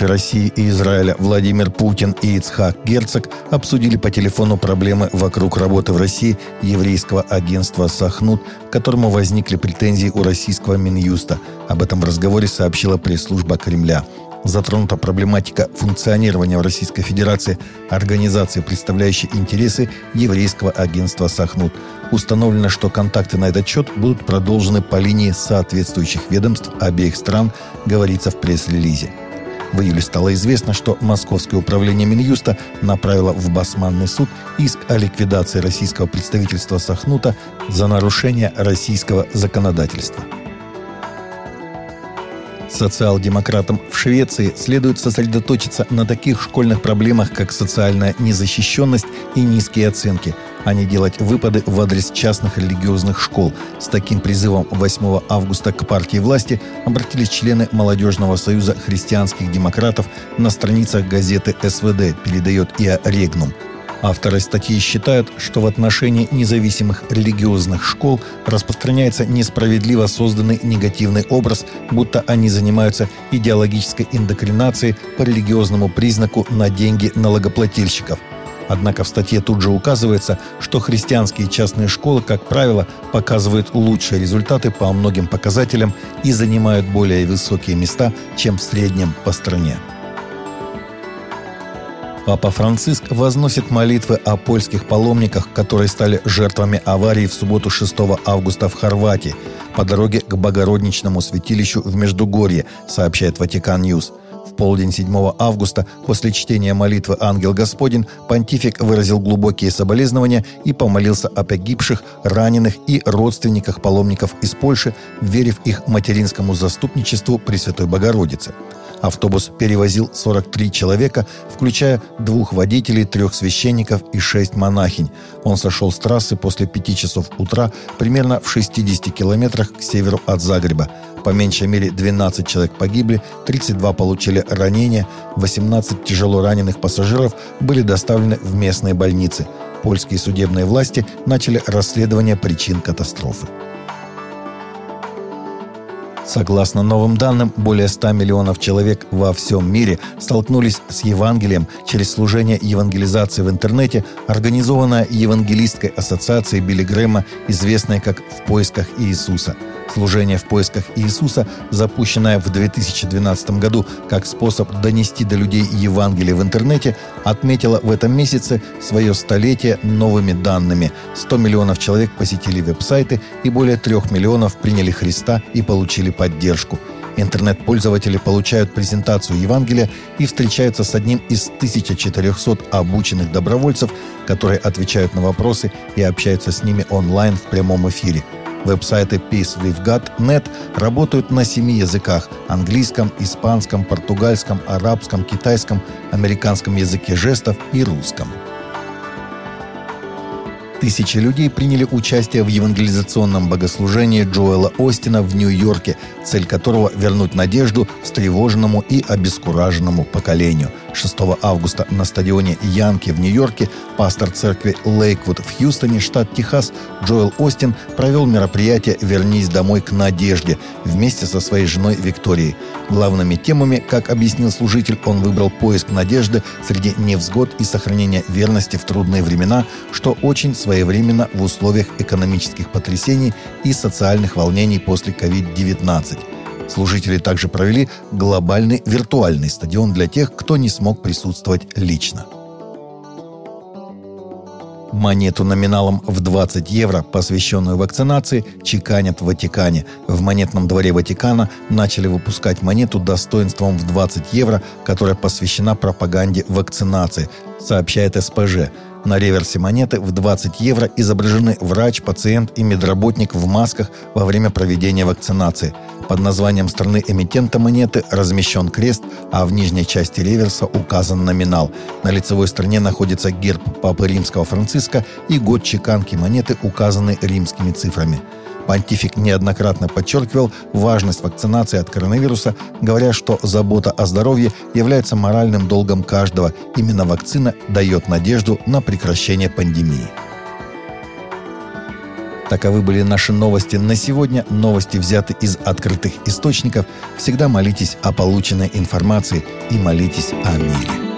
Президенты России и Израиля Владимир Путин и Ицхак Герцог обсудили по телефону проблемы вокруг работы в России еврейского агентства «Сахнут», к которому возникли претензии у российского Минюста. Об этом в разговоре сообщила пресс-служба Кремля. Затронута проблематика функционирования в Российской Федерации организации, представляющей интересы еврейского агентства «Сахнут». Установлено, что контакты на этот счет будут продолжены по линии соответствующих ведомств обеих стран, говорится в пресс-релизе. В июле стало известно, что Московское управление Минюста направило в Басманный суд иск о ликвидации российского представительства Сахнута за нарушение российского законодательства. Социал-демократам в Швеции следует сосредоточиться на таких школьных проблемах, как социальная незащищенность и низкие оценки, а не делать выпады в адрес частных религиозных школ. С таким призывом 8 августа к партии власти обратились члены Молодежного союза христианских демократов на страницах газеты «СВД», передает ИА «Регнум». Авторы статьи считают, что в отношении независимых религиозных школ распространяется несправедливо созданный негативный образ, будто они занимаются идеологической индокринацией по религиозному признаку на деньги налогоплательщиков. Однако в статье тут же указывается, что христианские частные школы, как правило, показывают лучшие результаты по многим показателям и занимают более высокие места, чем в среднем по стране. Папа Франциск возносит молитвы о польских паломниках, которые стали жертвами аварии в субботу 6 августа в Хорватии по дороге к Богородничному святилищу в Меджугорье, сообщает Vatican News. В полдень 7 августа после чтения молитвы «Ангел Господень» понтифик выразил глубокие соболезнования и помолился о погибших, раненых и родственниках паломников из Польши, верив их материнскому заступничеству Пресвятой Богородицы – Автобус перевозил 43 человека, включая двух водителей, трех священников и шесть монахинь. Он сошел с трассы после пяти часов утра примерно в 60 километрах к северу от Загреба. По меньшей мере 12 человек погибли, 32 получили ранения, 18 тяжело раненых пассажиров были доставлены в местные больницы. Польские судебные власти начали расследование причин катастрофы. Согласно новым данным, более 100 миллионов человек во всем мире столкнулись с Евангелием через служение евангелизации в интернете, организованное Евангелистской ассоциацией Билли Грэма, известной как «В поисках Иисуса». Служение в поисках Иисуса, запущенное в 2012 году как способ донести до людей Евангелие в интернете, отметило в этом месяце свое столетие новыми данными. 100 миллионов человек посетили веб-сайты и более 3 миллионов приняли Христа и получили поддержку. Интернет-пользователи получают презентацию Евангелия и встречаются с одним из 1400 обученных добровольцев, которые отвечают на вопросы и общаются с ними онлайн в прямом эфире – Веб-сайты peacewithgod.net работают на семи языках – английском, испанском, португальском, арабском, китайском, американском языке жестов и русском. Тысячи людей приняли участие в евангелизационном богослужении Джоэла Остина в Нью-Йорке, цель которого – вернуть надежду встревоженному и обескураженному поколению. 6 августа на стадионе Янки в Нью-Йорке пастор церкви Лейквуд в Хьюстоне, штат Техас, Джоэл Остин провел мероприятие «Вернись домой к надежде» вместе со своей женой Викторией. Главными темами, как объяснил служитель, он выбрал поиск надежды среди невзгод и сохранение верности в трудные времена, что очень своевременно в условиях экономических потрясений и социальных волнений после COVID-19. Служители также провели глобальный виртуальный стадион для тех, кто не смог присутствовать лично. Монету номиналом в 20 евро, посвященную вакцинации, чеканят в Ватикане. В монетном дворе Ватикана начали выпускать монету достоинством в 20 евро, которая посвящена пропаганде вакцинации, сообщает СПЖ. На реверсе монеты в 20 евро изображены врач, пациент и медработник в масках во время проведения вакцинации. Под названием страны-эмитента монеты размещен крест, а в нижней части реверса указан номинал. На лицевой стороне находится герб Папы Римского Франциска и год чеканки монеты указаны римскими цифрами. Понтифик неоднократно подчеркивал важность вакцинации от коронавируса, говоря, что забота о здоровье является моральным долгом каждого. Именно вакцина дает надежду на прекращение пандемии. Таковы были наши новости на сегодня. Новости взяты из открытых источников. Всегда молитесь о полученной информации и молитесь о мире.